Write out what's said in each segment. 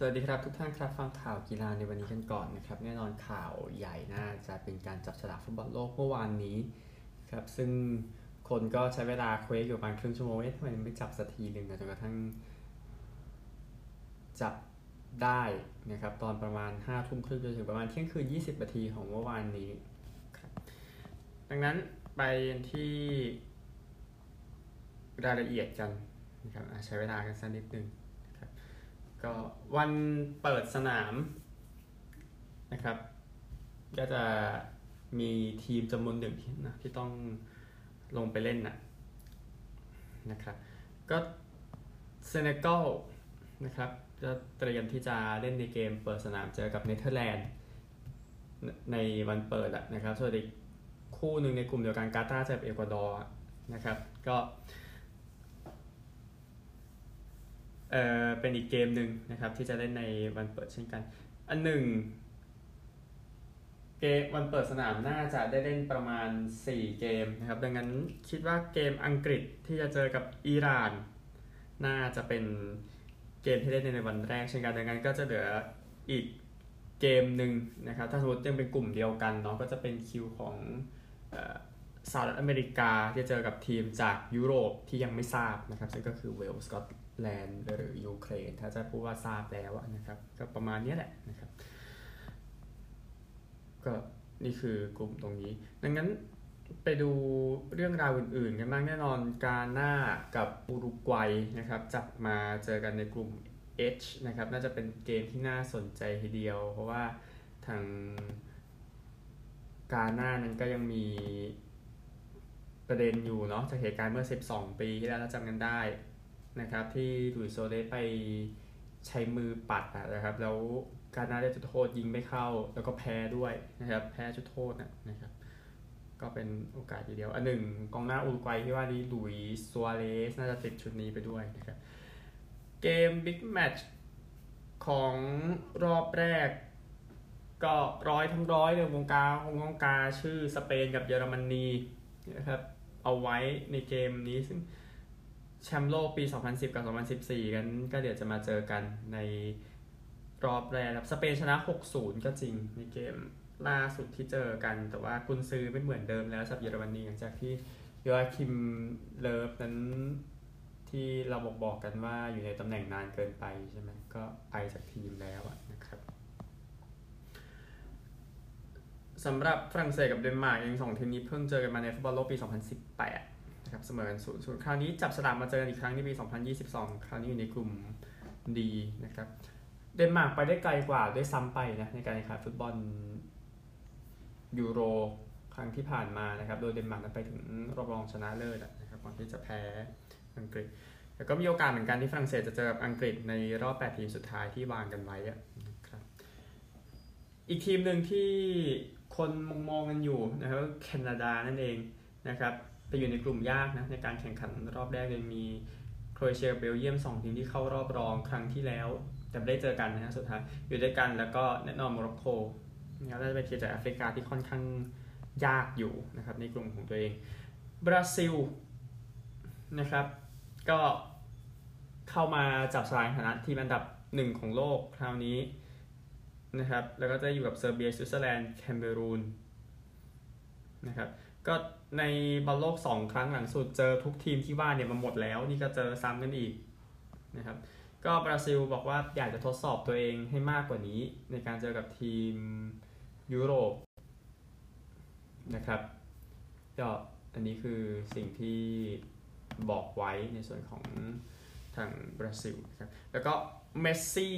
สวัสดีครับทุกท่านครับฟังข่าวกีฬาในวันนี้กันก่อนนะครับแน่นอนข่าวใหญ่น่าจะเป็นการจับฉลากฟุตบอลโลกเมื่อวานนี้ครับซึ่งคนก็ใช้เวลาเควสอยู่ประมาณครึ่งชั่วโมงเอ๊ะทำไมไม่จับสักทีหนึ่งนะจนกระทั่งจับได้นะครับตอนประมาณ5้าทุ่มครึ่งจนถึงประมาณเที่ยงคืน 20นาทีของเมื่อวานนี้ครับดังนั้นไปที่รายละเอียดกันนะครับใช้เวลากันสักนิดหนึ่ง ก็วันเปิดสนามนะครับ ก็จะมีทีมจำนวนหนึ่งที่นะที่ต้องลงไปเล่นนะนะครับ ก็เซเนกัลนะครับจะเตรียมที่จะเล่นในเกมเปิดสนามเจอกับเนเธอร์แลนด์ในวันเปิดนะครับส่วนอีกคู่หนึ่งในกลุ่มเดียวกันกาตาร์เจอกับเอกวาดอร์นะครับ ก็ เออเป็นอีกเกมหนึ่งนะครับที่จะเล่นในวันเปิดเช่นกัน อันหนึ่งเกมวันเปิดสนามน่าจะได้เล่นประมาณ 4 เกมนะครับ ดังนั้นคิดว่าเกมอังกฤษที่จะเจอกับอิหร่าน น่าจะเป็นเกมที่เล่นในวันแรกเช่นกันดังนั้นก็จะเหลืออีกเกมหนึ่งนะครับ ถ้าสมมติยังเป็นกลุ่มเดียวกันเนาะก็จะเป็นคิวของสหรัฐอเมริกาที่เจอกับทีมจากยุโรปที่ยังไม่ทราบนะครับ ซึ่งก็คือเวลส์ก็ แลนด์หรือยูเครนถ้าจะพูดว่าทราบแล้วนะครับก็ประมาณนี้แหละนะครับก็นี่คือกลุ่มตรงนี้ ดังนั้นไปดูเรื่องราวอื่นๆ กันบ้างแน่นอนกาหน้ากับอุรุกวัยนะครับ จับมาเจอกันในกลุ่ม H นะครับ น่าจะเป็นเกมที่น่าสนใจทีเดียว เพราะว่าทางกาหน้านั้นก็ยังมีประเด็นอยู่เนาะจากเหตุการณ์เมื่อ 12 ปีที่แล้วถ้าจำกันได้ นะครับที่ดุยโซเลสไปใช้มือปัดนะครับ แล้วการนาได้จุดโทษยิงไม่เข้า แล้วก็แพ้ด้วยนะครับ แพ้จุดโทษนะครับ ก็เป็นโอกาสทีเดียว อันหนึ่งกองหน้าอุรุกวัยที่ว่านี้ดุยซัวเรสน่าจะติดชุดนี้ไปด้วยนะครับ เกมบิ๊กแมตช์ของรอบแรกก็ร้อยทั้งร้อยเลยวงการวงการชื่อสเปนกับเยอรมนีนะครับเอาไว้ในเกมนี้ซึ่ง แชมป์โลกปี 2010 กับ 2014 กันก็เดี๋ยวจะมาเจอกันในรอบแรกครับสเปนชนะ 6-0 ก็จริงในเกมล่าสุดที่เจอกัน แต่ว่ากุนซือไม่เหมือนเดิมแล้วสำหรับเยอรมนีหลังจากที่โยอาคิมเลิฟนั้นที่เราบอกบอกกันว่าอยู่ในตำแหน่งนานเกินไปใช่ไหมก็ไปจากทีมแล้วนะครับสำหรับฝรั่งเศสกับเดนมาร์กเองสองทีมนี้เพิ่งเจอกันมาในฟุตบอลโลกปี 2018 นะครับเสมอศูนย์ศูนย์คราวนี้จับสลากมาเจอกันอีกครั้งในปี 2022 คราวนี้อยู่ในกลุ่ม Dนะครับ เดนมาร์กไปได้ไกลกว่าด้วยซ้ำไปนะในการแข่งขันฟุตบอลยูโรครั้งที่ผ่านมานะครับ โดยเดนมาร์กไปถึงรอบรองชนะเลิศนะครับก่อนที่จะแพ้อังกฤษแต่ก็มีโอกาสเหมือนกันที่ฝรั่งเศสจะเจอกับอังกฤษในรอบ 8 ทีมสุดท้ายที่วางกันไว้นะครับ อีกทีมหนึ่งที่คนมองมองกันอยู่นะครับแคนาดานั่นเองนะครับ ไปอยู่ในกลุ่มยากนะในการแข่งขันรอบแรกเลยมีโครเอเชียเบลเยียมสองทีมที่เข้ารอบรองครั้งที่แล้ว แต่ไม่ได้เจอกันนะฮะสุดท้ายอยู่ด้วยกันแล้วก็แน่นอนโมร็อกโกนะครับน่าจะเป็นทีมจากแอฟริกาที่ค่อนข้างยากอยู่นะครับในกลุ่มของตัวเอง บราซิลนะครับ ก็เข้ามาจับสายฐานะทีมอันดับหนึ่งของโลกคราวนี้นะครับแล้วก็จะอยู่กับเซอร์เบียสวิตเซอร์แลนด์แคเมอรูนนะครับก็ ในบอลโลก 2 ครั้งหลังสุดเจอทุกทีมที่ว่าเนี่ยมาหมดแล้ว นี่ก็เจอซ้ำกันอีกนะครับก็บราซิลบอกว่าอยากจะทดสอบตัวเองให้มากกว่านี้ ในการเจอกับทีมยุโรปนะครับก็อันนี้คือสิ่งที่บอกไว้ในส่วนของทางบราซิลนะครับแล้วก็เมสซี่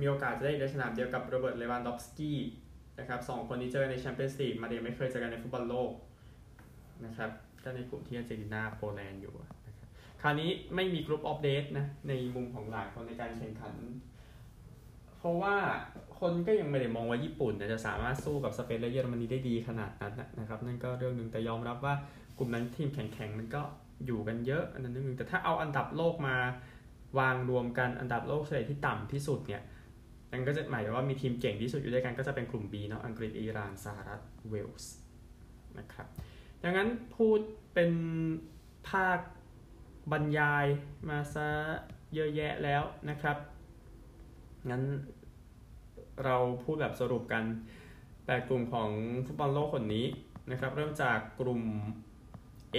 มีโอกาสจะได้ในสนามเดียวกับโรเบิร์ตเลวานดอฟสกี้นะครับสองคนนี้เจอในแชมเปี้ยนส์ลีกมาแต่ไม่เคยเจอกันในฟุตบอลโลก นะครับก็ในกลุ่มที่อาร์เจนตินาโปแลนด์อยู่นะครับคราวนี้ไม่มี group of death นะในมุมของหลายคนในการแข่งขัน เพราะว่าคนก็ยังไม่ได้มองว่าญี่ปุ่นจะสามารถสู้กับสเปนและเยอรมนีได้ดีขนาดนั้นนะครับนั่นก็เรื่องหนึ่งแต่ยอมรับว่ากลุ่มนั้นทีมแข็งๆมันก็อยู่กันเยอะอันนั้นนึงแต่ถ้าเอาอันดับโลกมาวางรวมกันอันดับโลกเฉลี่ยที่ต่ำที่สุดเนี่ยนั่นก็จะหมายว่ามีทีมเก่งที่สุดอยู่ด้วยกันก็จะเป็นกลุ่ม B เนาะอังกฤษอิหร่านสหรัฐเวลส์นะครับ ดังนั้นพูดเป็นภาคบรรยายมาซะเยอะแยะแล้วนะครับ งั้นเราพูดแบบสรุปกัน แต่กลุ่มของฟุตบอลโลกคนนี้นะครับ เริ่มจากกลุ่ม A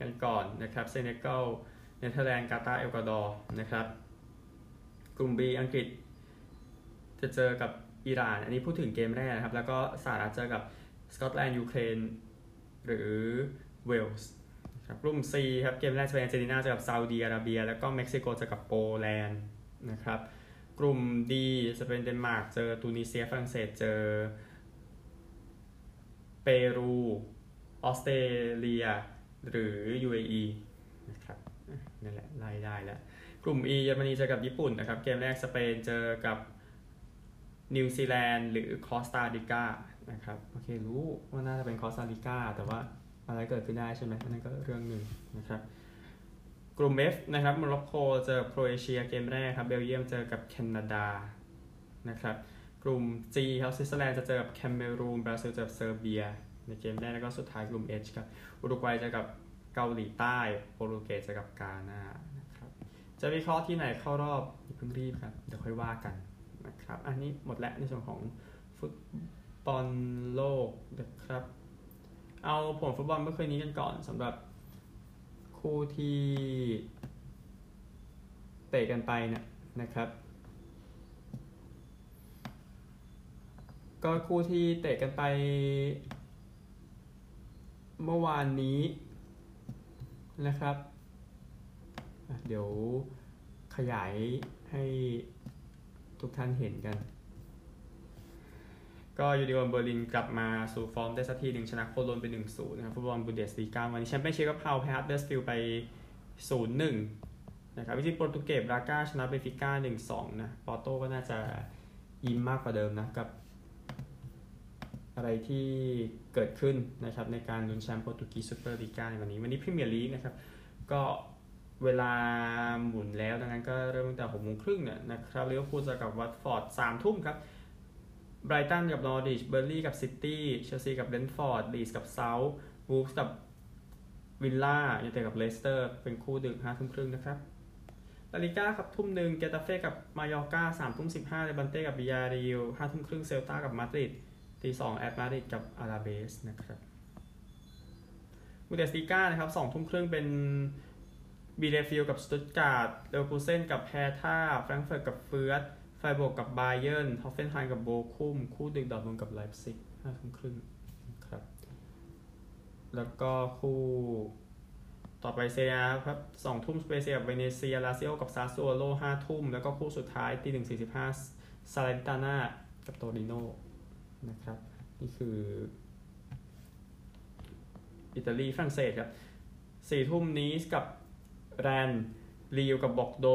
กันก่อนนะครับ เซเนกัล เนเธอร์แลนด์ กาตาร์เอกวาดอร์นะครับ กลุ่ม B อังกฤษ จะเจอกับอิหร่าน อันนี้พูดถึงเกมแรกนะครับ แล้วก็สหรัฐเจอกับสกอตแลนด์ยูเครน หรือเวลส์ครับกลุ่ม C ครับเกมแรกจะเป็นอาร์เจนตินาเจอกับซาอุดีอาระเบีย แล้วก็เม็กซิโกเจอกับโปแลนด์นะครับกลุ่ม D จะเป็นเดนมาร์กเจอตูนิเซียฝรั่งเศสเจอเปรูออสเตรเลีย หรือ UAE นะครับนั่นแหละไล่ได้แล้วกลุ่ม E เยอรมนีเจอกับญี่ปุ่นนะครับ เกมแรกสเปนเจอกับนิวซีแลนด์หรือคอสตาริกา นะครับโอเครู้ว่าน่าจะเป็นคอสตาริกาแต่ว่าอะไรเกิดขึ้นได้ใช่ไหมนั่นก็เรื่องหนึ่งนะครับกลุ่ม F นะครับโมร็อกโกเจอโครเอเชียเกมแรกครับเบลเยียมเจอกับแคนาดานะครับกลุ่ม G ครับสวิตเซอร์แลนด์จะเจอกับแคเมอรูนบราซิลเจอกับเซอร์เบีย ในเกมแรกแล้วก็สุดท้ายกลุ่ม H ครับอุรุกวัยเจอกับเกาหลีใต้โปรตุเกสเจอกับกานานะครับจะวิเคราะห์ทีมไหนเข้ารอบอย่าเพิ่งรีบครับเดี๋ยวค่อยว่ากันนะครับอันนี้หมดแล้วในส่วนของฟุตบอลโลกนะครับ เอาผลฟุตบอลเมื่อคืนนี้กันก่อนสำหรับคู่ที่ เตะกันไปนะนะครับ ก็คู่ที่เตะกันไป เมื่อวานนี้นะครับ เดี๋ยวขยายให้ทุกท่านเห็นกัน ก็ยูเนียนเบอร์ลินกลับมาสู่ฟอร์มได้สักทีหนึ่งชนะโคโลญไป1-0นะครับฟุตบอลบุนเดสลีกาวันนี้แชมเปี้ยนชิพก็พาวแพ้ฮัดเดอร์สฟิลด์ไป 0-1 นะครับวิธีโปรตุเกสบราก้าชนะเบนฟิก้า1-2 นะปอร์โต้ก็น่าจะยิ้มมากกว่าเดิมนะกับ อะไรที่เกิดขึ้นนะครับในการลุ้นแชมป์โปรตุกีซูเปอร์ลีกาในวันนี้ วันนี้พรีเมียร์ลีกนะครับก็เวลาหมุนแล้วดังนั้นก็เริ่มตั้งแต่หกโมงครึ่งเนี่ยนะครับลิเวอร์พูลจะกับวัตฟอร์ดสามทุ่มครับ ไบรตันกับนอร์ดิชเบิร์นลี่ย์กับซิตี้เชลซีกับเบรนท์ฟอร์ดลีสกับเซาท์วูฟส์กับวิลล่ายูไนเต็ดกับเลสเตอร์เป็นคู่ดึกห้าทุ่มครึ่งนะครับลาลิก้าครับทุ่มหนึ่งเกตาเฟ่กับมายอร์กาสามทุ่มสิบห้าเลบันเต้กับบียาร์เรอัลห้าทุ่มครึ่งเซลตากับมาดริดตีสองแอตมาดริดกับอลาเบสนะครับบุนเดสลีกานะครับสองทุ่มครึ่งเป็นบีเลเฟลด์กับสตุตการ์ดเลเวอร์คูเซนกับแฮร์ธ่าแฟรงก์เฟิร์ตกับเฟือร์ธ ไฟร์บวร์กกับบาเยิร์นฮอฟเฟนไฮม์กับโบคุมคู่ดึกดอทมุนกับไลป์ซิกห้าทุ่มครึ่งครับ แล้วก็คู่ต่อไปเซียครับสองทุ่มสเปเซียกับเวเนเซียลาซิโอกับซาสซูโอโลห้าทุ่ม แล้วก็คู่สุดท้ายตีหนึ่งสี่สิบห้าซาแลร์นิตาน่ากับโตริโนนะครับ นี่คือ อิตาลีฝรั่งเศสครับสี่ทุ่มนีซกับแรนส์ลีลล์กับบอร์กโดซ์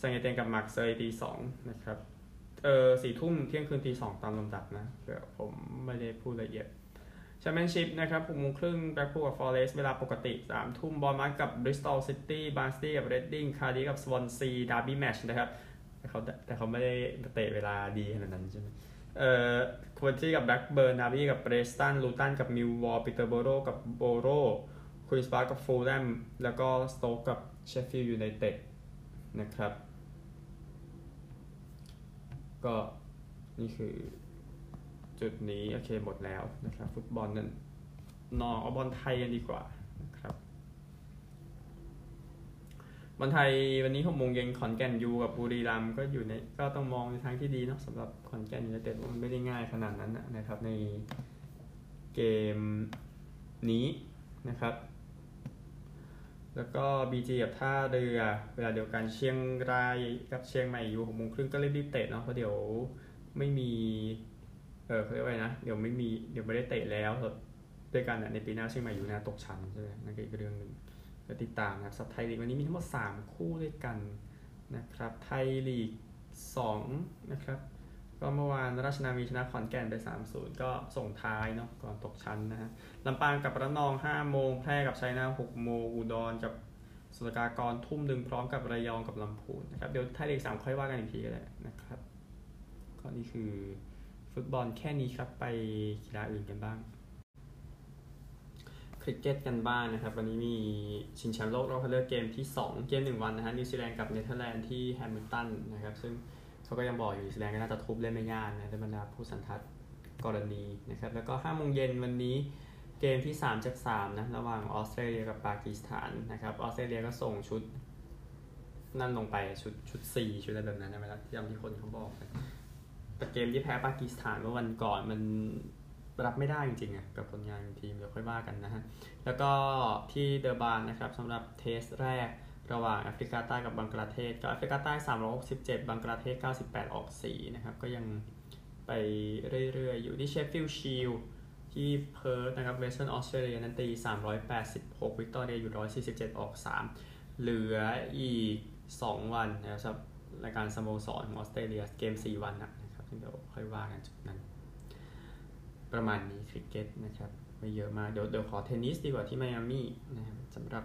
แซงต์เอเตียนกับมาร์กเซยตีสองนะครับ เออสี่ทุ่มเที่ยงคืนตีสองตามลำดับนะเผื่อผมไม่ได้พูดละเอียดแชมเปี้ยนชิพนะครับหกโมงครึ่งแบล็คพูลกับฟอเรสต์เวลาปกติสามทุ่มบอร์นมัธกับบริสตอลซิตี้บาร์นสลี่ย์กับเรดดิ้งคาร์ดิฟฟ์กับสวอนซีดาร์บี้แมตช์นะครับแต่เขาแต่เขาไม่ได้เตะเวลาดีขนาดนั้นใช่ไหมเอ่อโคเวนทรี้กับแบล็กเบิร์นดาร์บี้กับเพรสตันลูตันกับมิลล์วอลล์ปีเตอร์โบโรกับโบโรควีนสปาร์คกับฟูแล่มแล้วก็สโต๊กกับเชฟฟิลด์ยูไนเต็ดนะครับ ก็นี่คือจุดนี้โอเคหมดแล้วนะครับฟุตบอลนั้นนอเอาบอลไทยกันดีกว่านะครับบอลไทยวันนี้หกโมงเย็นขอนแก่นยูกับบุรีรัมย์ก็อยู่ในก็ต้องมองในทางที่ดีเนาะสำหรับขอนแก่นยูไนเต็ดมันไม่ได้ง่ายขนาดนั้นนะครับในเกมนี้นะครับ แล้วก็ BG กับท่าเรือเวลาเดียวกันเชียงรายกับเชียงใหม่อยู่หกโมงครึ่งก็รีบๆเตะเนาะเพราะเดี๋ยวไม่มีเออเขาเรียกว่านะเดี๋ยวไม่มีเดี๋ยวไม่ได้เตะแล้วด้วยกันในปีหน้าเชียงใหม่อยู่นะตกชั้นใช่ไหมนั่นก็อีกเรื่องหนึ่งก็ติดตามนะครับสับไทยลีกวันนี้มีทั้งหมด3คู่ด้วยกันนะครับไทยลีก2นะครับ ก็เมื่อวานราชนาวีชนะขอนแก่นไป 3-0 ก็ส่งท้ายเนาะก่อนตกชั้นนะฮะลำปางกับระนอง 5 โมง แพร่กับชัยนาท6โมง อุดรกับศุลกากรทุ่มหนึ่งพร้อมกับระยองกับลำพูนนะครับเดี๋ยวไทยลีก3ค่อยว่ากันอีกทีก็ได้นะครับก็นี่คือฟุตบอลแค่นี้ครับไปกีฬาอื่นกันบ้าง คริกเก็ตกันบ้างนะครับ วันนี้มีชิงแชมป์โลกรอบคัดเลือกเกมที่ 2 เกม 1 วันนะฮะนิวซีแลนด์กับเนเธอร์แลนด์ที่แฮมิลตันนะครับซึ่ง เขาก็ยังบอกอยู่นิวซีแลนด์ก็น่าจะทุบเล่นไม่ยากนะในบรรดาผู้สันทัดกรณีนะครับ แล้วก็5โมงเย็นวันนี้เกมที่3จาก3นะระหว่างออสเตรเลียกับปากีสถานนะครับออสเตรเลียก็ส่งชุดนั้นลงไปชุดชุด 4 ชุดอะไรแบบนั้นนะเวลาที่ยำที่คนเขาบอกแต่เกมที่แพ้ปากีสถานเมื่อวันก่อนมันรับไม่ได้จริงๆอะกับผลงานทีมเดี๋ยวค่อยว่ากันนะฮะแล้วก็ที่เดอร์บานนะครับสำหรับเทสต์แรก ระหว่างแอฟริกาใต้กับบังกลาเทศก็แอฟริกาใต้ 367 บังกลาเทศ 98 ออก4นะครับ ก็ยังไปเรื่อยๆ อยู่ที่เชฟฟิลด์ชีลด์ที่เพิร์ธนะครับเวสเทิร์นออสเตรเลียนั้นตี 386 วิกตอเรียอยู่ 147 ออก 3 เหลืออีก 2 วันนะครับรายการสโมสรของออสเตรเลียเกม 4 วันนะครับเดี๋ยวค่อยว่ากันจุดนั้น ประมาณนี้คริกเก็ตนะครับ ไม่เยอะมากเดี๋ยวเดี๋ยวขอเทนนิสดีกว่าที่ไมอามี่นะครับสำหรับ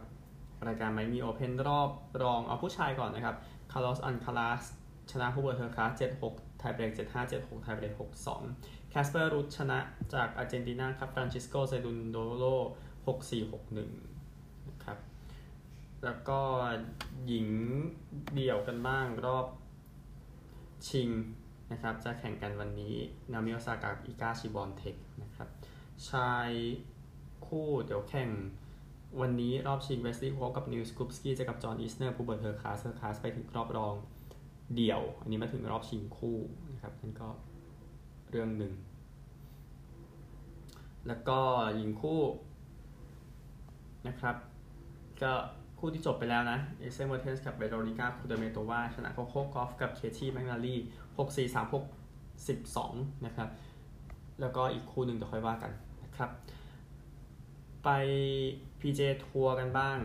รายการไมอามีโอเพนรอบรองเอาผู้ชายก่อนนะครับคาร์ลอสอัลคาราซชนะฮูเบิร์ตเฮอร์คาซ76ไทเบรก75 76ไทเบรก62แคสเปอร์รุดชนะจากอาร์เจนตินาครับฟรานซิสโกเซรุนโดโล64 61นะครับแล้วก็หญิงเดี่ยวกันบ้างรอบชิงนะครับจะแข่งกันวันนี้นาโอมิโอซากะอิกาชิวอนเทคนะครับชายคู่เดี๋ยวแข่ง วันนี้รอบชิงเวสลีย์โฮกับนิวสกูปสกี้จะกับจอห์นอิสเนอร์ฮูเบิร์ตเฮอร์คาซเฮอร์คาซไปถึงรอบรองเดี่ยว อันนี้มาถึงรอบชิงคู่นะครับนั่นก็เรื่องหนึ่ง แล้วก็หญิงคู่นะครับ ก็คู่ที่จบไปแล้วนะ เอลิสเมอร์เทนส์กับเวโรนิก้าคูเดอร์เมโตวาชนะโคโคกอฟกับเคที่แมคนัลลี่6 4 3 6 12นะครับ แล้วก็อีกคู่หนึ่งเดี๋ยวค่อยว่ากันนะครับ ไป PJ ทัวร์กันบ้าง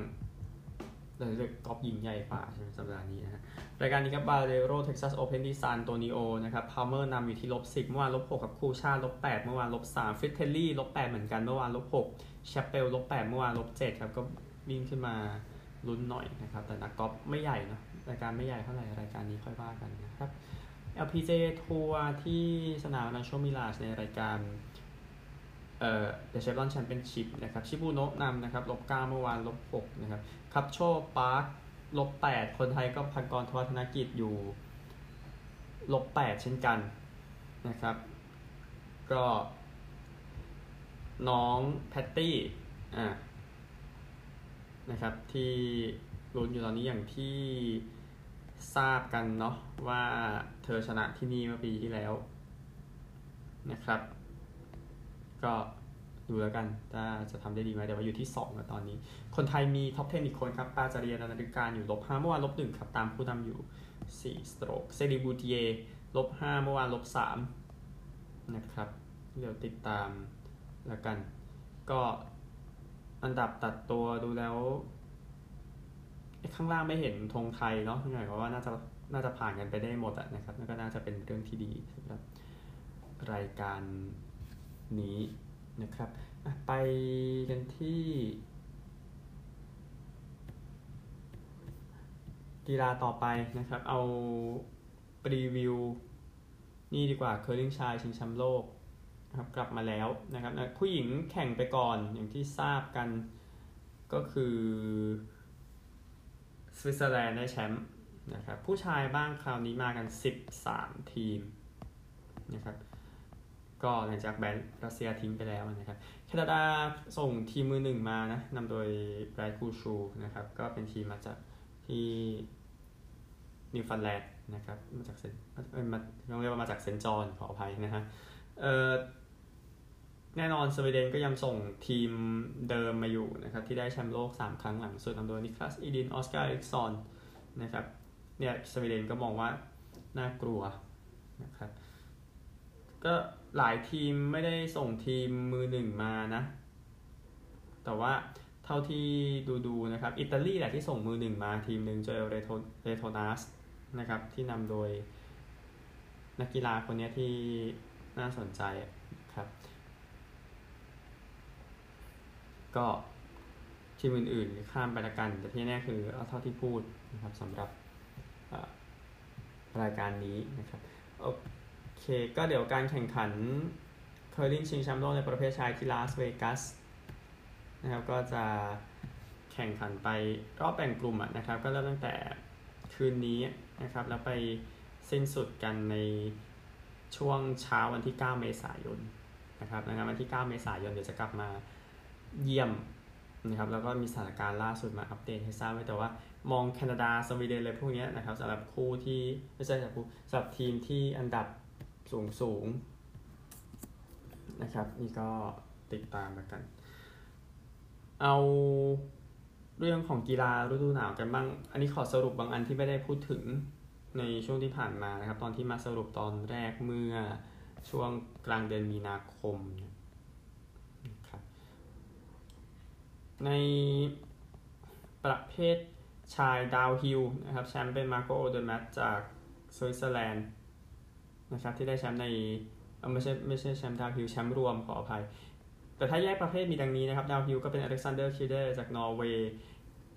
แต่เลือกกอล์ฟยิงใหญ่กว่าใช่ไหมสัปดาห์นี้นะฮะ รายการนี้ก็บาเรโรเท็กซัสโอเพนที่ซานอันโตนิโอนะครับพาลเมอร์นำอยู่ที่ลบสิบเมื่อวานลบหกกับคูชาร์ลบแปดเมื่อวานลบสามฟิตเทลลี่ลบแปดเหมือนกันเมื่อวานลบหกแชปเปลลบแปดเมื่อวานลบเจ็ดครับ ก็วิ่งขึ้นมาลุ้นหน่อยนะครับ แต่นักกอล์ฟไม่ใหญ่เนาะรายการไม่ใหญ่เท่าไหร่ รายการนี้ค่อยว่ากันนะครับ LPG ทัวร์ที่สนามมิชชั่นฮิลส์ในรายการ เอ่อ The Chevron Championship นะครับชิบูโนะนำนะครับลบ9เมื่อวานลบ6นะครับคับโชปาร์คลบ8คนไทยก็ปภังกรธวัชธนกิจอยู่ลบ8เช่นกันนะครับ ก็น้องแพตตี้อ่านะครับที่ลุ้นอยู่ตอนนี้อย่างที่ทราบกันเนาะว่าเธอชนะที่นี่เมื่อปีที่แล้วนะครับ ก็ดูแล้วกันถ้าจะทำได้ดีไหมแต่ว่าอยู่ที่2แล้วตอนนี้ คนไทยมีท็อป 10 อีกคนครับปาจารียนาฬิการอยู่ลบ5เมื่อวานลบ1ครับตามผู้นำอยู่4สโตรกเซริบูติเยลบ5เมื่อวานลบ3นะครับเดี๋ยวติดตามแล้วกัน ก็อันดับตัดตัวดูแล้ว ข้างล่างไม่เห็นธงไทยเนาะหน่อยเพราะว่าน่าจะน่าจะผ่านกันไปได้หมดอะนะครับนั่นก็น่าจะเป็นเรื่องที่ดีสำหรับรายการ นี้นะครับไปกันที่กีฬาต่อไปนะครับ เอารีวิวนี่ดีกว่าเคอร์ลิงชายชิงแชมป์โลกนะครับกลับมาแล้วนะครับผู้หญิงแข่งไปก่อนอย่างที่ทราบกันก็คือสวิตเซอร์แลนด์ได้แชมป์นะครับผู้ชายบ้างคราวนี้มากัน 13 ทีมนะครับ ก็หลังจากแบนรัสเซียทิ้งไปแล้วนะครับแคนาดาส่งทีมมือหนึ่งมานะนำโดยแบรดกูชูนะครับก็เป็นทีมมาจากที่นิวฟันแลนด์นะครับมาจากเซนมาต้องเรียกว่ามาจากเซนจอนขออภัยนะฮะเอ่อแน่นอนสวีเดนก็ยังส่งทีมเดิมมาอยู่นะครับที่ได้แชมป์โลก 3 ครั้งหลังสุดนำโดยนิคลัสอีดินออสการ์เอ็กซอนนะครับเนี่ยสวีเดนก็มองว่าน่ากลัวนะครับก็ หลายทีมไม่ได้ส่งทีมมือหนึ่งมานะ แต่ว่าเท่าที่ดูดูนะครับ อิตาลีแหละที่ส่งมือหนึ่งมาทีมหนึ่งเจอเรโทเรโทนัสนะครับที่นำโดยนักกีฬาคนนี้ที่น่าสนใจครับ ก็ทีมอื่นๆข้ามไปละกัน แต่ที่แน่คือเอาเท่าที่พูดนะครับสำหรับรายการนี้นะครับโอ เคก็เดี๋ยวการแข่งขันเคอร์ลิงชิงแชมป์โลกในประเภทชายที่ลาสเวกัสนะครับก็จะแข่งขันไปรอบแบ่งกลุ่มนะครับ ก็เริ่มตั้งแต่คืนนี้นะครับ แล้วไปสิ้นสุดกันในช่วงเช้าวันที่ 9 เมษายนนะครับดังนั้นวันที่ 9 เมษายนเดี๋ยวจะกลับมาเยี่ยมนะครับแล้วก็มีสถานการณ์ล่าสุดมาอัปเดตให้ทราบไว้แต่ว่ามองแคนาดาสวีเดนอะไรพวกนี้นะครับสำหรับคู่ที่ไม่ใช่สำหรับคู่สำหรับทีมที่อันดับ สูงสูงนะครับ นี่ก็ติดตามกัน เอาเรื่องของกีฬาฤดูหนาวกันบ้าง อันนี้ขอสรุปบางอันที่ไม่ได้พูดถึงในช่วงที่ผ่านมานะครับ ตอนที่มาสรุปตอนแรกเมื่อช่วงกลางเดือนมีนาคมนะครับในประเภทชายดาวฮิลนะครับแชมป์เป็นมาโกโอเดมัตจากสวิตเซอร์แลนด์ นะครับที่ได้แชมป์ในไม่ใช่ไม่ใช่แชมป์ downhill แชมป์รวมขออภัย แต่ถ้าแยกประเภทมีดังนี้นะครับ downhill ก็เป็นอเล็กซานเดอร์คิเดอร์จากนอร์เวย์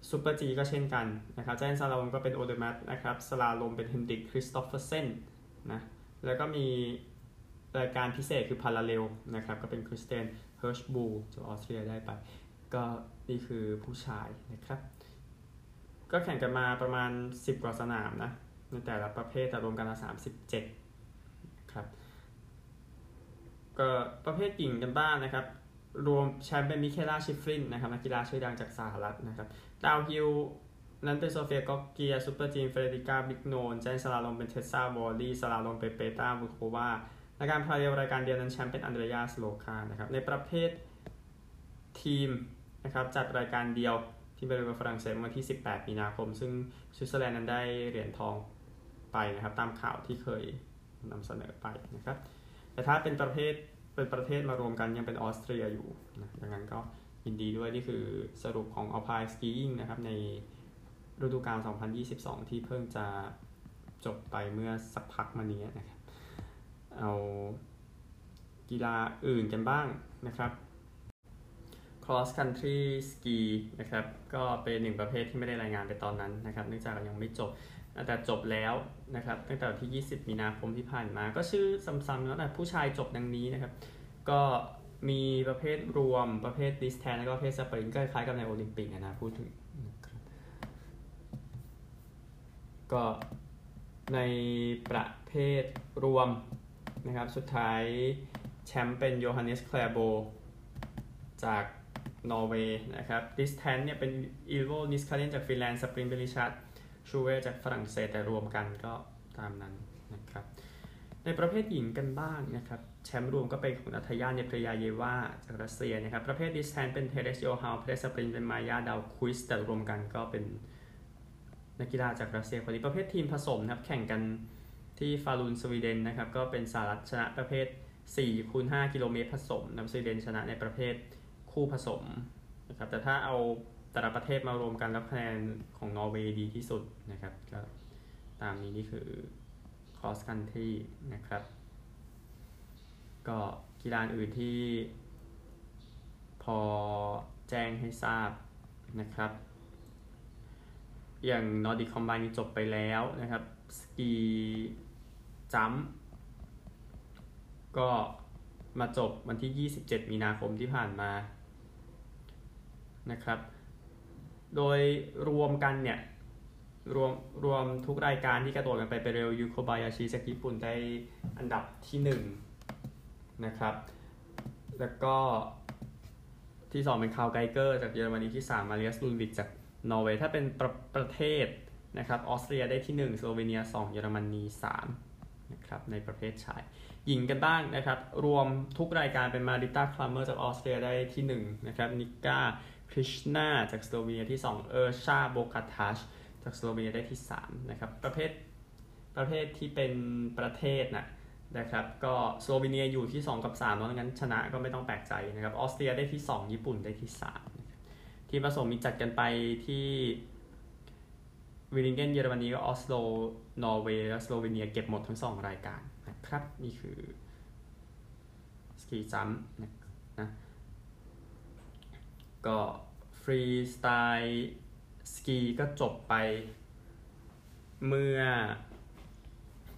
super-G ก็เช่นกันนะครับ giant slalom ก็เป็นโอเดมัตนะครับ slalom เป็นเฮนดิกคริสโตเฟอร์เซนนะแล้วก็มีรายการพิเศษคือ parallel นะครับก็เป็นคริสเตนเฮิร์ชบูจากออสเตรียได้ไป ก็นี่คือผู้ชายนะครับ ก็แข่งกันมาประมาณ 10 กว่าสนามนะในแต่ละประเภทแต่รวมกันละ37ครับ ก็ประเภทหญิงกันบ้างนะครับ รวมแชมป์เป็นมิเคล่าชิฟรินนะครับนักกีฬาชื่อดังจากสหรัฐนะครับ downhill นั้นเป็นโซเฟียก็เกีย super-G เป็นเฟเดริก้าบริกโนเน giant slalom เป็นเทสซาวอลลี่ slalom เป็นเปต้าบุโควาในการ parallel รายการเดียวนั้นแชมป์เป็นอันเดรยาสโลคานะครับในประเภททีมนะครับจัดรายการเดียวที่บริเวณฝรั่งเศสวันที่ 18 มีนาคม ซึ่งสวิตเซอร์แลนด์นั้นได้เหรียญทองไปนะครับตามข่าวที่เคยนำเสนอไปนะครับแต่ถ้าเป็นประเภท เป็นประเทศมารวมกันยังเป็นออสเตรียอยู่นะดังนั้นก็ยินดีด้วยนี่คือสรุปของ Alpine Skiing นะครับ ในฤดูกาล 2022 ที่เพิ่งจะจบไปเมื่อสักพักมานี้นะครับ เอากีฬาอื่นกันบ้างนะครับ cross country ski นะครับ ก็เป็นหนึ่งประเภทที่ไม่ได้รายงานไปตอนนั้นนะครับ เนื่องจากยังไม่จบ แต่จบแล้วนะครับตั้งแต่ที่ 20 มีนาคมที่ผ่านมา ก็ชื่อซ้ำๆแล้วแต่ผู้ชายจบดังนี้นะครับ ก็มีประเภทรวมประเภทดิสแทนแล้วก็ประเภทสปรินต์ก็คล้ายกับในโอลิมปิกนะพูดถึงนะครับก็ในประเภทรวมนะครับ สุดท้ายแชมป์เป็นโยฮันเนสแคลโบจากนอร์เวย์นะครับ distance เนี่ยเป็นอีโวนิสคาเลนจากฟินแลนด์ sprint เป็นริชาร์ด ชูเวจากฝรั่งเศสแต่รวมกันก็ตามนั้นนะครับ ในประเภทหญิงกันบ้างนะครับ แชมป์รวมก็เป็นของนัทยาเนปรยาเยวาจากรัสเซียนะครับ ประเภท distance เป็นเทเรสโยฮาวประเภท sprint เป็นมายาดาวควิสแต่รวมกันก็เป็นนักกีฬาจากรัสเซียคนนี้ประเภททีมผสมนะครับ แข่งกันที่ฟาลูนสวีเดนนะครับ ก็เป็นสหรัฐชนะประเภท4คูณ5กิโลเมตรผสมนะสวีเดนชนะในประเภทคู่ผสมนะครับ แต่ถ้าเอา แต่ละประเทศมารวมกันแล้วคะแนนของนอร์เวย์ดีที่สุดนะครับก็ตามนี้นี่คือ cross country นะครับ ก็กีฬาอื่นที่พอแจ้งให้ทราบนะครับ อย่าง Nordic combined นี่จบไปแล้วนะครับ ski jump ก็มาจบวันที่ 27 มีนาคมที่ผ่านมานะครับ โดยรวมกันเนี่ย รวมรวมทุกรายการที่กระโดดกันไปเป็นเรียวยูโคบายาชิจากญี่ปุ่นได้อันดับที่ 1 นะครับ แล้วก็ที่ 2 เป็นคาวไกเกอร์จากเยอรมนีที่ 3 มาเรียสลุนวิกจากนอร์เวย์ถ้าเป็นประเภทประเทศนะครับออสเตรียได้ที่ 1 สโลเวเนีย 2 เยอรมนี3นะครับในประเภทชาย หญิงกันบ้างนะครับ รวมทุกรายการเป็นมาริต้าคลัมเมอร์จากออสเตรียได้ที่ 1 นะครับนิก้า คริชนาจากสโลเวเนียที่ 2 เออร์ชาโบคาทัชจากสโลเวเนียได้ที่ 3 นะครับ ประเภทประเภทที่เป็นประเทศนะนะครับ ก็สโลเวเนียอยู่ที่ 2 กับ3เพราะงั้นชนะก็ไม่ต้องแปลกใจนะครับ ออสเตรียได้ที่ 2 ญี่ปุ่นได้ที่ 3 ที่ผสมมีจัดกันไปที่วิลิงเกนเยอรมนีก็ออสโล นอร์เวย์และสโลเวเนียเก็บหมดทั้ง 2 รายการนะครับ นี่คือ ski jump นะนะ ก็ฟรีสไตล์สกีก็จบไปเมื่อ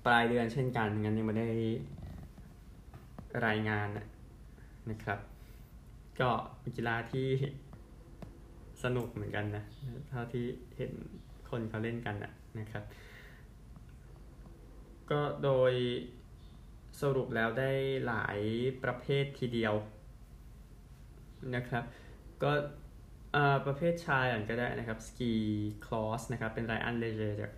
ปลายเดือนเช่นกันงั้นยังไม่ได้รายงานนะครับ ก็เป็นกีฬาที่สนุกเหมือนกันนะ เท่าที่เห็นคนเขาเล่นกันนะครับ ก็โดยสรุปแล้วได้หลายประเภททีเดียวนะครับ ก็ประเภทชายอ่านก็ได้นะครับ ski cross นะครับเป็นไรอันเลเจจาก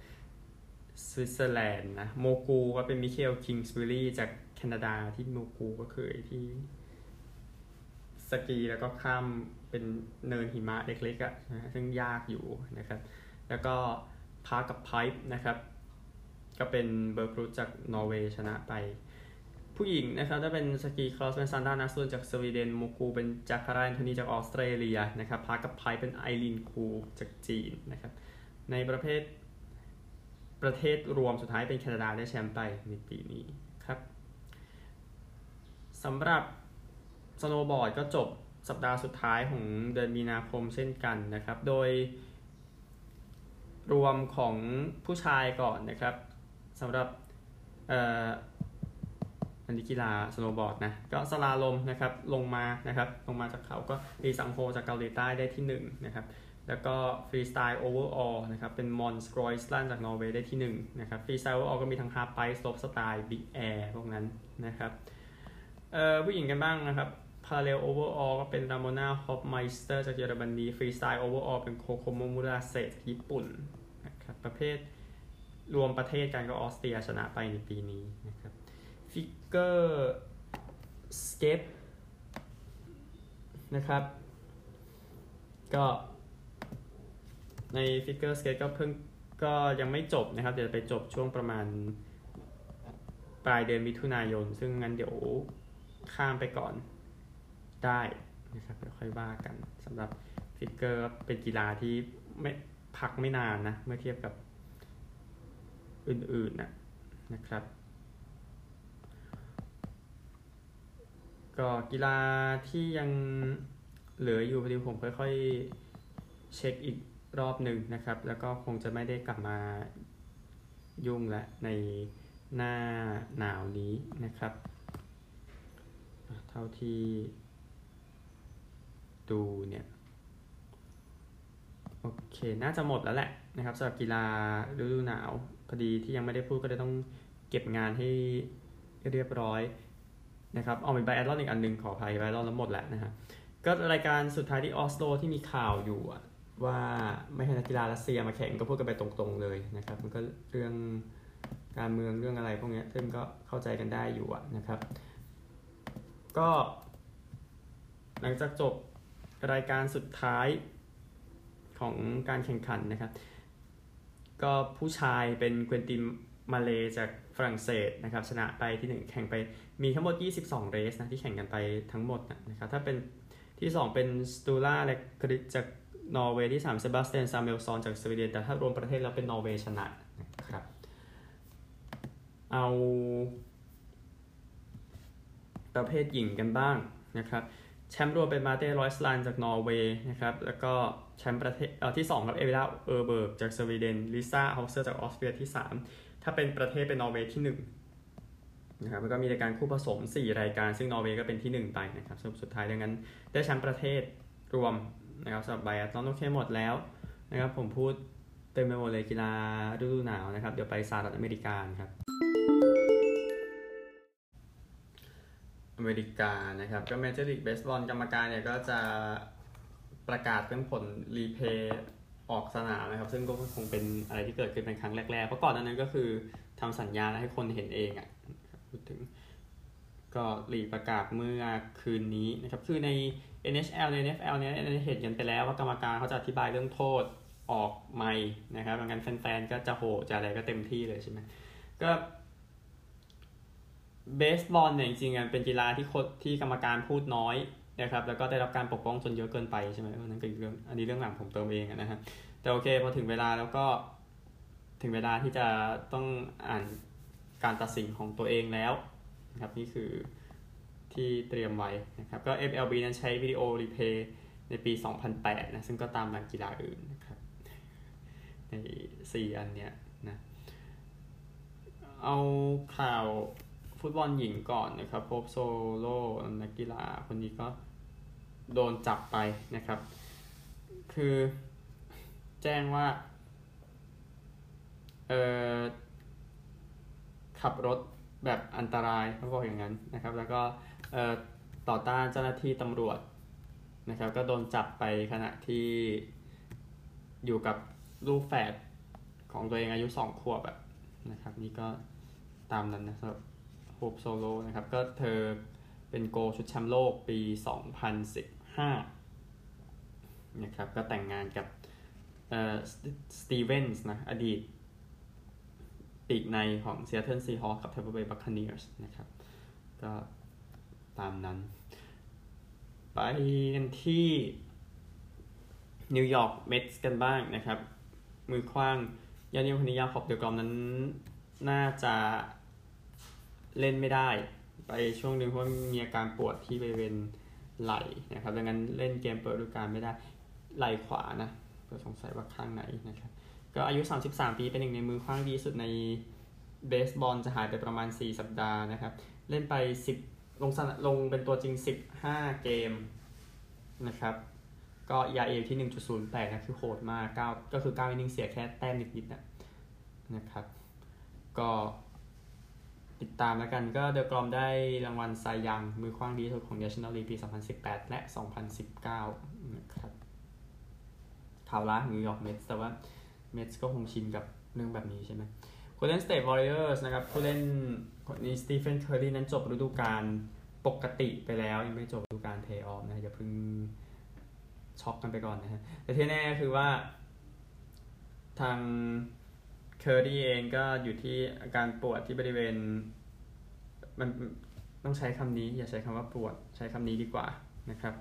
สวิตเซอร์แลนด์นะโมกูก็เป็นมิเคลคิงส์บิลี่จากแคนาดาที่โมกูก็คือที่สกีแล้วก็ข้ามเป็นเนินหิมะเล็กๆอะ่ะซึ่งยากอยู่นะครับ แล้วก็พากับไพป์นะครับ ก็เป็นเบอร์กรูจากนอร์เวย์ชนะไป ผู้หญิงนะครับถ้าเป็น ski cross เป็นซานดร้านัสลุนด์จากสวีเดนโมกูเป็นจากคาราแอนโทนีจากออสเตรเลียนะครับพากับไพเป็นไอรินคูจากจีนนะครับในประเภทประเทศรวมสุดท้ายเป็นแคนาดาได้แชมป์ไปในปีนี้ครับสำหรับสโนว์บอร์ดก็จบสัปดาห์สุดท้ายของเดือนมีนาคมเช่นกันนะครับ โดย รวมของผู้ชายก่อนนะครับสำหรับ อันนี้กีฬาสโนว์บอร์ดนะก็ slalom นะครับลงมานะครับลงมาจากเขาก็รีสังโฮจากเกาหลีใต้ได้ที่1นะครับแล้วก็ฟรีสไตล์ overall นะครับเป็นมอนสกรอยสลันจากนอร์เวย์ได้ที่1นะครับฟรีสไตล์ overall ก็มีทั้ง halfpipe slopestyle big air พวกนั้นนะครับเอ่อผู้หญิงกันบ้างนะครับ parallel overall ก็เป็นรามอนาฮอปไมสเตอร์จากเยอรมนีฟรีสไตล์ overall เป็นโคโคโมมุราเซจากญี่ปุ่นนะครับประเภทรวมประเทศกันก็ออสเตรียชนะไปในปีนี้นะครับ ฟิกเกอร์สเก็ตนะครับ ก็ในฟิกเกอร์สเก็ตก็เพิ่งก็ยังไม่จบนะครับ เดี๋ยวไปจบช่วงประมาณปลายเดือนมิถุนายน ซึ่งงั้นเดี๋ยวข้ามไปก่อนได้นะครับเดี๋ยวค่อยว่ากันสำหรับฟิกเกอร์เป็นกีฬาที่ไม่พักไม่นานนะ เมื่อเทียบกับอื่นๆนะนะครับ ก็กีฬาที่ยังเหลืออยู่พอดีผมค่อยๆเช็คอีกรอบหนึ่งนะครับ แล้วก็คงจะไม่ได้กลับมายุ่งละในหน้าหนาวนี้นะครับ เท่าที่ดูเนี่ยโอเค น่าจะหมดแล้วแหละนะครับสำหรับกีฬาฤดูหนาว พอดีที่ยังไม่ได้พูดก็เลยต้องเก็บงานให้เรียบร้อย นะครับเอาเป็นไบแอดลอนอีกอันหนึ่งขออภัยไบแอดลอนแล้วหมดแหล้วนะฮะก็รายการสุดท้ายที่ออสโลที่มีข่าวอยู่ว่าไม่ให้นักกีฬารัสเซียมาแข่งก็พูดกันไปตรงๆเลยนะครับมันก็เรื่องการเมืองเรื่องอะไรพวกนี้ซึ่งก็เข้าใจกันได้อยู่นะครับ ก็ หลังจากจบรายการสุดท้ายของการแข่งขันนะครับ ก็ผู้ชายเป็นเกวนตินมาเลจาก ฝรั่งเศสนะครับชนะไปที่ 1 แข่งไปมีทั้งหมด 22 race นะที่แข่งกันไปทั้งหมดนะครับถ้าเป็นที่ 2 เป็นสตูล่าเลกริดจากนอร์เวย์ที่ 3 เซบาสเตียนซาเมลซอนจากสวีเดนแต่ถ้ารวมประเทศแล้วเป็นนอร์เวย์ชนะนะครับเอาประเภทหญิงกันบ้างนะครับแชมป์รวมเป็นมาเต้รอยสลันจากนอร์เวย์นะครับแล้วก็แชมป์ประเทศเอ่อที่2ครับเอลวิร่าเออร์เบิร์กจากสวีเดนลิซ่าเฮาเซอร์จากออสเตรียที่ 3 ถ้าเป็นประเทศเป็นนอร์เวย์ที่1นะครับแล้วก็มีรายการคู่ผสม 4 รายการ ซึ่งนอร์เวย์ก็เป็นที่ 1 ไปนะครับสุดท้ายดังนั้น ได้แชมป์ประเทศรวมนะครับสำหรับไบอัตลอนโอเคหมดแล้วนะครับผมพูดเต็มไปหมดเลยกีฬาฤดูหนาวนะครับ เดี๋ยวไปสหรัฐอเมริกาครับ อเมริกานะครับ ก็เมเจอร์ลีกเบสบอลกรรมการเนี่ยก็จะประกาศเรื่องผลรีเพย์ ออกสนามนะครับ ซึ่งก็คงเป็นอะไรที่เกิดขึ้นเป็นครั้งแรกๆเพราะก่อนนั้นก็คือทำสัญญาให้คนเห็นเองอะ่ะพูดถึงก็ลีประกาศเมื่อคืนนี้นะครับ คือใน NHL ใน NFL เนี่ยเห็นกันไปแล้วว่ากรรมการเขาจะอธิบายเรื่องโทษออกใหม่นะครับงั้นแฟนๆ ก็จะโหจะอะไรก็เต็มที่เลยใช่ไหมก็เบสบอลเนี่ยจริงๆเป็นกีฬาที่คนที่กรรมการพูดน้อย นะครับแล้วก็ได้รับการปกป้องจนเยอะเกินไปใช่ไหมนั่นเป็นเรื่องอันนี้เรื่องหลังผมเติมเองนะฮะแต่โอเคพอถึงเวลาแล้วก็ถึงเวลาที่จะต้องอ่านการตัดสินของตัวเองแล้วนะครับนี่คือที่เตรียมไว้นะครับก็ MLB นั้นใช้วิดีโอรีเพย์ในปี 2008 นะ ซึ่งก็ตามหลังกีฬาอื่นนะครับ ใน 4 อันเนี้ยนะ เอาข่าวฟุตบอลหญิงก่อนนะครับ โพบโซโลนักกีฬาคนนี้ก็ โดนจับไปนะครับ คือแจ้งว่าเออขับรถแบบอันตรายเขาบอกอย่างนั้นนะครับ แล้วก็ต่อต้านเจ้าหน้าที่ตำรวจนะครับ ก็โดนจับไปขณะที่อยู่กับลูกแฝดของตัวเองอายุสองขวบแบบนะครับ นี่ก็ตามนั้นนะสำหรับโฮปโซโลนะครับ ก็เธอเป็นโกชุดแชมป์โลกปี 25นะครับก็แต่งงานกับสตีเวนส์นะอดีตปีกในของ Seattle Seahawks กับ Tampa Bay Buccaneers นะครับก็ตามนั้น ไปกันที่นิวยอร์กเมทส์กันบ้างนะครับ มือคว้างยานิวคนิยาขอบเดลกรอมนั้นน่าจะเล่นไม่ได้ ไปช่วงหนึ่งเพราะมีอาการปวดที่บริเวณ ไหลนะครับดังนั้นเล่นเกมเปิดฤดูกาลไม่ได้ไหลขวานะก็สงสัยว่าข้างไหนนะครับ ก็อายุ 33 ปีเป็นหนึ่งในมือคว้างดีสุดในเบสบอลจะหายไปประมาณ 4 สัปดาห์นะครับ เล่นไป 10 ลงสนลงเป็นตัวจริง 15 เกมนะครับ ก็ยาเอที่ 1.08 นะคือโหดมาก 9 ก็คือ 9 อินนิ่งเสียแค่แต้มนิดๆนะนะครับ ก็ ติดตามแล้วกันก็เดอกรอมได้รางวัลไซยังมือขว้างดีสุดของ National League ปี 2018 และ 2019 นะครับข่าวร้ายของนิวยอร์กเมทส์แต่ว่าเมทส์ก็คงชินกับเรื่องแบบนี้ใช่ไหมโกลเด้นสเตทวอริเออร์สนะครับผู้เล่นคนนี้สตีเฟนเคอร์รีนั้นจบฤดูกาลปกติไปแล้วยังไม่จบฤดูกาลเพย์ออฟนะอย่าเพิ่งช็อกกันไปก่อนนะฮะแต่ที่แน่คือว่าทาง เคอร์รี่เองก็อยู่ที่อาการปวดที่บริเวณ มันต้องใช้คำนี้ อย่าใช้คำว่าปวดใช้คำนี้ดีกว่านะครับ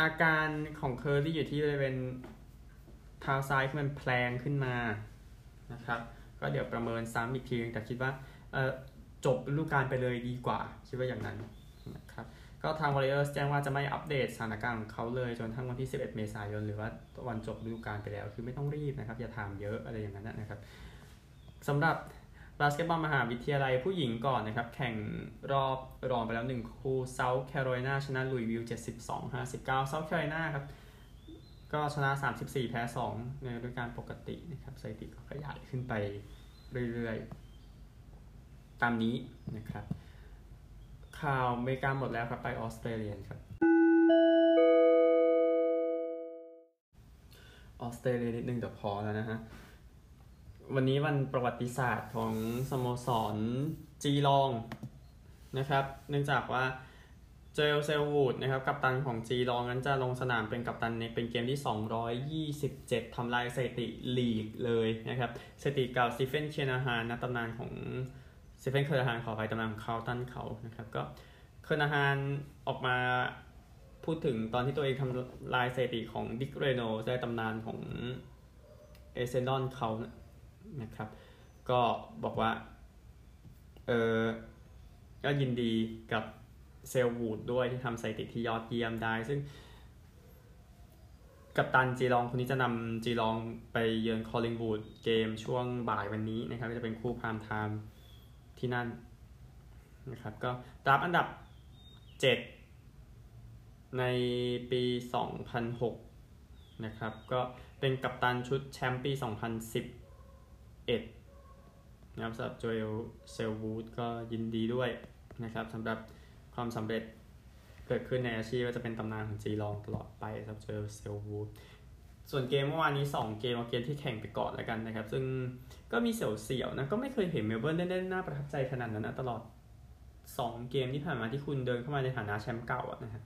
อาการของเคอร์รี่อยู่ที่บริเวณเท้าซ้ายที่มันแพลงขึ้นมานะครับ ก็เดี๋ยวประเมินซ้ำอีกทีแต่คิดว่าจบฤดูกาลไปเลยดีกว่า คิดว่าอย่างนั้นนะครับ ก็ทาง Warriors แจ้งว่าจะไม่อัปเดตสถานการณ์ของเขาเลย จนทั้งวันที่ 11 เมษายน หรือว่าวันจบฤดูกาลไปแล้ว คือไม่ต้องรีบนะครับ อย่าถามเยอะอะไรอย่างนั้นนะครับสำหรับบาสเกตบอลมหาวิทยาลัยผู้หญิงก่อนนะครับ แข่งรอบรองไปแล้ว 1 คู่เซาท์แคโรไลนาชนะลุยวิลล์72 59เซาท์แคโรไลนาครับ ก็ชนะ 34 แพ้ 2 ในฤดูกาลปกตินะครับสถิติก็ขยายขึ้นไปเรื่อยๆ ตามนี้นะครับ ข่าวอเมริกาหมดแล้วครับ ไปออสเตรเลียครับ ออสเตรเลียนิดนึงแต่พอแล้วนะฮะ วันนี้วันประวัติศาสตร์ของสโมสรจีลองนะครับ เนื่องจากว่าเจลเซลวูดนะครับ กัปตันของจีลองนั้นจะลงสนามเป็นกัปตันในเป็นเกมที่ 227 ทำลายสถิติลีกเลยนะครับสถิติเก่าสตีเฟนเชนาฮานนักตำนานของ ซเฟนเคอร์ฮานขอไปตำนานของเขาตั้นเขานะครับก็เคอร์ฮานออกมาพูดถึงตอนที่ตัวเองทำลายสถิติของดิกเรย์โนลด์ได้ตำนานของเอเซนดอนเขานะครับ ก็บอกว่า เออก็ยินดีกับเซลวูดด้วยที่ทำสถิติที่ยอดเยี่ยมได้ ซึ่ง กัปตันจีลองคนนี้จะนำจีลองไปเยือนคอลลิงวูดเกมช่วงบ่ายวันนี้นะครับ จะเป็นคู่ prime time ที่นั่นนะครับ ก็รับอันดับ 7 ในปี 2006 นะครับ ก็เป็นกัปตันชุดแชมป์ปี 2011 นะครับสำหรับโจเอลเซลวูดก็ยินดีด้วยนะครับสำหรับความสำเร็จเกิดขึ้นในอาชีพว่าจะเป็นตำนานของจีลองตลอดไปสำหรับโจเอลเซลวูด ส่วนเกมเมื่อวานนี้ 2 เกมเอาเกมที่แข่งไปก่อนแล้วกันนะครับ ซึ่งก็มีเสียวๆนะก็ไม่เคยเห็นเมลเบิร์นได้น่าประทับใจขนาดนั้นนะตลอด 2 เกมที่ผ่านมาที่คุณเดินเข้ามาในฐานะแชมป์เก่าอะนะครับ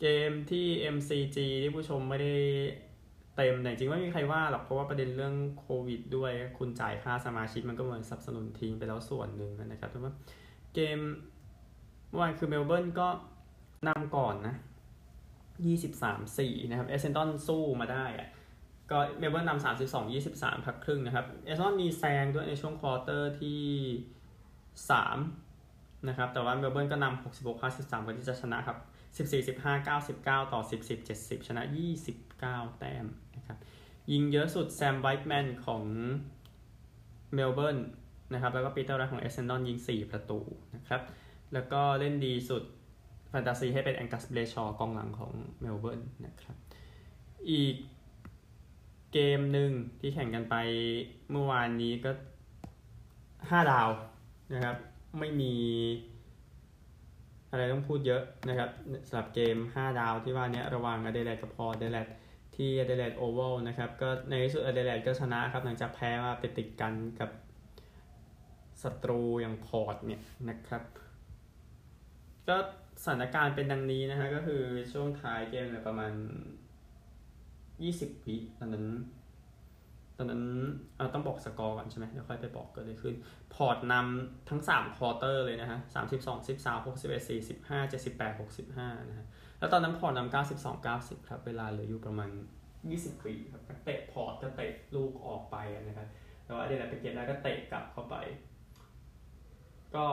เกมที่ MCG ที่ผู้ชมไม่ได้เต็มแต่จริงไม่มีใครว่าหรอกเพราะว่าประเด็นเรื่องโควิด ด้วยคุณจ่ายค่าสมาชิกมันก็เหมือนสนับสนุนทีมไปแล้วส่วนหนึ่งนะครับแต่ว่าเกมเมื่อวานคือเมลเบิร์นก็นำก่อนนะ 23-4 นะครับเอเซนตันสู้มาได้อะก็เมลเบิร์นนำ32 23พักครึ่งนะครับเอเซนตันมีแซงด้วยในช่วง quarter ที่3นะครับแต่ว่าเมลเบิร์นก็นำ66 53ก่อนที่จะชนะครับ14 15 99ต่อ10 10 70ชนะ29แต้มนะครับยิงเยอะสุดแซมไวท์แมนของเมลเบิร์นนะครับแล้วก็ปีเตอร์ไรท์ของเอเซนตันยิง4ประตูนะครับแล้วก็เล่นดีสุด แฟนตาซีให้เป็นแองกัสเบลชอกองหลังของเมลเบิร์นนะครับ อีกเกมหนึ่งที่แข่งกันไปเมื่อวานนี้ก็ 5 ดาวนะครับ ไม่มีอะไรต้องพูดเยอะนะครับสำหรับเกม 5 ดาวที่ว่านี้ระหว่างอเดเลดกับพอร์ตอเดเลดที่อเดเลดโอวัลนะครับก็ในที่สุดอเดเลดก็ชนะครับหลังจากแพ้มาไปติดกันกับศัตรูอย่างพอร์ตเนี่ยนะครับก็ สถานการณ์เป็นดังนี้นะฮะก็คือช่วงท้ายเกมเนี่ยประมาณ20วิตอนนั้น ตอนนั้นเราต้องบอกสกอร์ก่อนใช่ไหมเดี๋ยวค่อยไปบอกเกิดอะไรขึ้น พอร์ตนำทั้ง3 quarter เลยนะฮะ32 13 61 45 78 65นะฮะแล้วตอนนั้นพอร์ตนำ92 90ครับเวลาเหลืออยู่ประมาณ20วิครับเตะพอร์ตก็เตะลูกออกไปนะครับแต่ว่าอเดเลดไปเก็บได้ก็เตะกลับเข้าไป ก็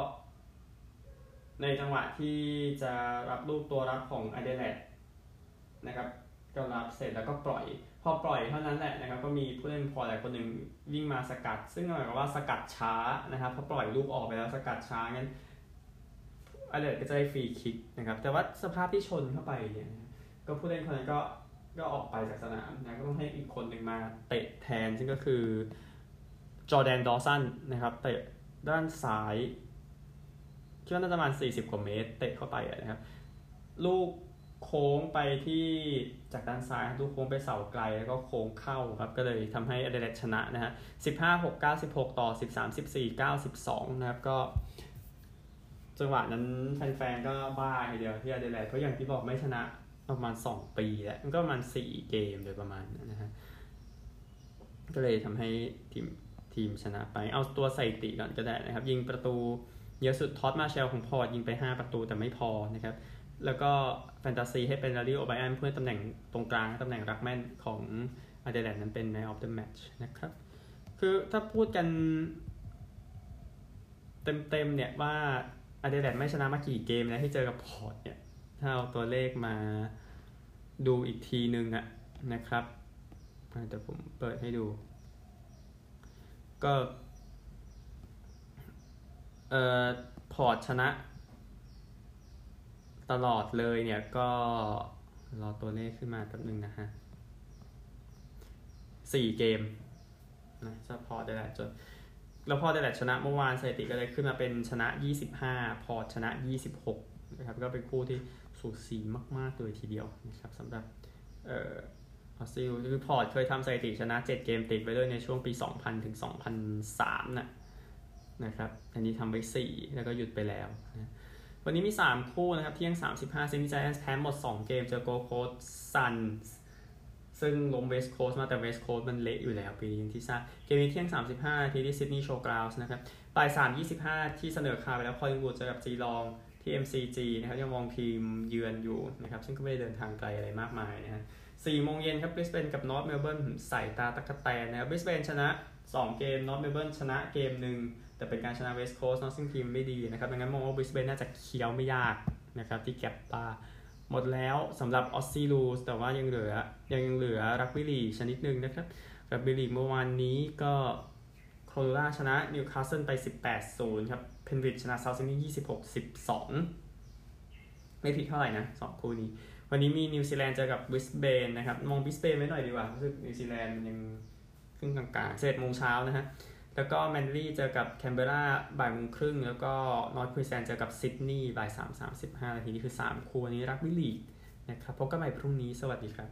ในจังหวะที่จะรับลูกตัวรับของอเดเลดนะครับก็รับเสร็จแล้วก็ปล่อย พอปล่อยเท่านั้นแหละนะครับ ก็มีผู้เล่นพอหลายคนหนึ่งวิ่งมาสกัด ซึ่งหมายความว่าสกัดช้านะครับพอปล่อยลูกออกไปแล้วสกัดช้างั้นอเดเลดก็จะได้ฟรีคิกนะครับ แต่ว่าสภาพที่ชนเข้าไปเนี่ยก็ผู้เล่นคนนั้นก็ก็ออกไปจากสนามนะก็ต้องให้อีกคนหนึ่งมาเตะแทน ซึ่งก็คือจอแดนดอสันนะครับเตะด้านซ้าย คิดว่าน่าจะประมาณ 40 กว่าเมตร เตะเข้าไปนะครับ ลูกโค้งไปที่จากด้านซ้ายลูกโค้งไปเสาไกลแล้วก็โค้งเข้าครับ ก็เลยทำให้อเดเลดชนะนะฮะ15 6 9 16 ต่อ 13 14 9 12 นะครับก็จังหวะนั้นแฟนๆก็บ้าทีเดียวที่อเดเลดเพราะอย่างที่บอกไม่ชนะประมาณ 2 ปีแล้วมันก็ประมาณ 4 เกมโดยประมาณนะฮะก็เลยทำให้ทีมทีมชนะไป เอาตัวสถิติก่อนก็ได้นะครับ ยิงประตู เยอะสุด Todd Marshall ของพอร์ตยิงไป 5 ประตูแต่ไม่พอนะครับ แล้วก็แฟนตาซีให้เป็น Reilly O'Brien เพื่อตำแหน่งตรงกลางตำแหน่ง ruckman ของอาเดเลดนั้นเป็น Man of the Match นะครับ คือถ้าพูดกันเต็มๆเนี่ยว่าอาเดเลดไม่ชนะมากี่เกมนะที่เจอกับพอร์ตเนี่ยถ้าเอาตัวเลขมาดูอีกทีนึงอะนะครับเดี๋ยวผมเปิดให้ดู ก็ เอ่อพอร์ตชนะ ตลอดเลยเนี่ยก็รอตัวเลขขึ้นมาแป๊บนึงนะฮะสี่เกมนะจะพอได้แหละจนแล้วพอได้แหละชนะเมื่อวานสถิติก็เลยขึ้นมาเป็นชนะ 25 พอชนะ 26นะครับก็เป็นคู่ที่สูสีมากๆเลยทีเดียวนะครับสำหรับเอ่อออสซิลคือพอร์ตเคยทำสถิติชนะ 7 เกมติดไปด้วยในช่วงปี 2000 ถึง 2003นะ นะครับอันนี้ทำไป4 แล้วก็หยุดไปแล้วนะวันนี้มี 3 คู่นะครับ เที่ยง 35เซนติไจแอนส์แพ้หมด 2 เกมเจอโกโคสซันซึ่งลงเวสต์โคสมาแต่เวสต์โคสมันเละอยู่แล้วปีนี้ที่ทราบเกมนี้เที่ยง 35นาทีที่ Sydney Showground นะครับบ่าย3 25 ที่เสนอข่าวไปแล้ว Collingwood เจอกับจีลองที่ MCG นะครับยังมองทีมเยือนอยู่นะครับซึ่งก็ไม่ได้เดินทางไกลอะไรมากมายนะฮะ4โมงเย็นครับบริสเบนกับนอร์ทเมลเบิร์นใส่ตาตะกะแตนนะครับบริสเบนชนะ 2 เกมนอร์ทเมลเบิร์นชนะเกมหนึ่ง แต่เป็นการชนะเวสต์โคสต์ซึ่งทีมไม่ดีนะครับดังนั้นมองว่าบริสเบนน่าจะเคี้ยวไม่ยากนะครับที่ Gabba หมดแล้วสำหรับ Aussie Rules แต่ว่ายังเหลือยังเหลือรักบี้ลีกนิดหนึ่งนะครับรักบี้ลีกเมื่อวานนี้ก็ Cronulla ชนะนิวคาสเซิลไป 18-0 ครับ Penrith ชนะเซาท์ซิดนีย์26-12 ไม่ผิดเท่าไหร่นะสองคู่นี้ วันนี้มีนิวซีแลนด์เจอกับบริสเบนนะครับ มองบริสเบนไว้หน่อยดีกว่ารู้สึกนิวซีแลนด์มันยังขึ้นกลางๆเจ็ดโมงเช้านะฮะ แล้วก็แมนลี่เจอกับแคนเบราบ่ายโมงครึ่ง แล้วก็นอร์ทควีนแลนด์เจอกับซิดนีย์บ่ายสามสามสิบห้านาทีนี่คือสามคู่นี้รักบี้ลีกนะครับพบกันใหม่พรุ่งนี้สวัสดีครับ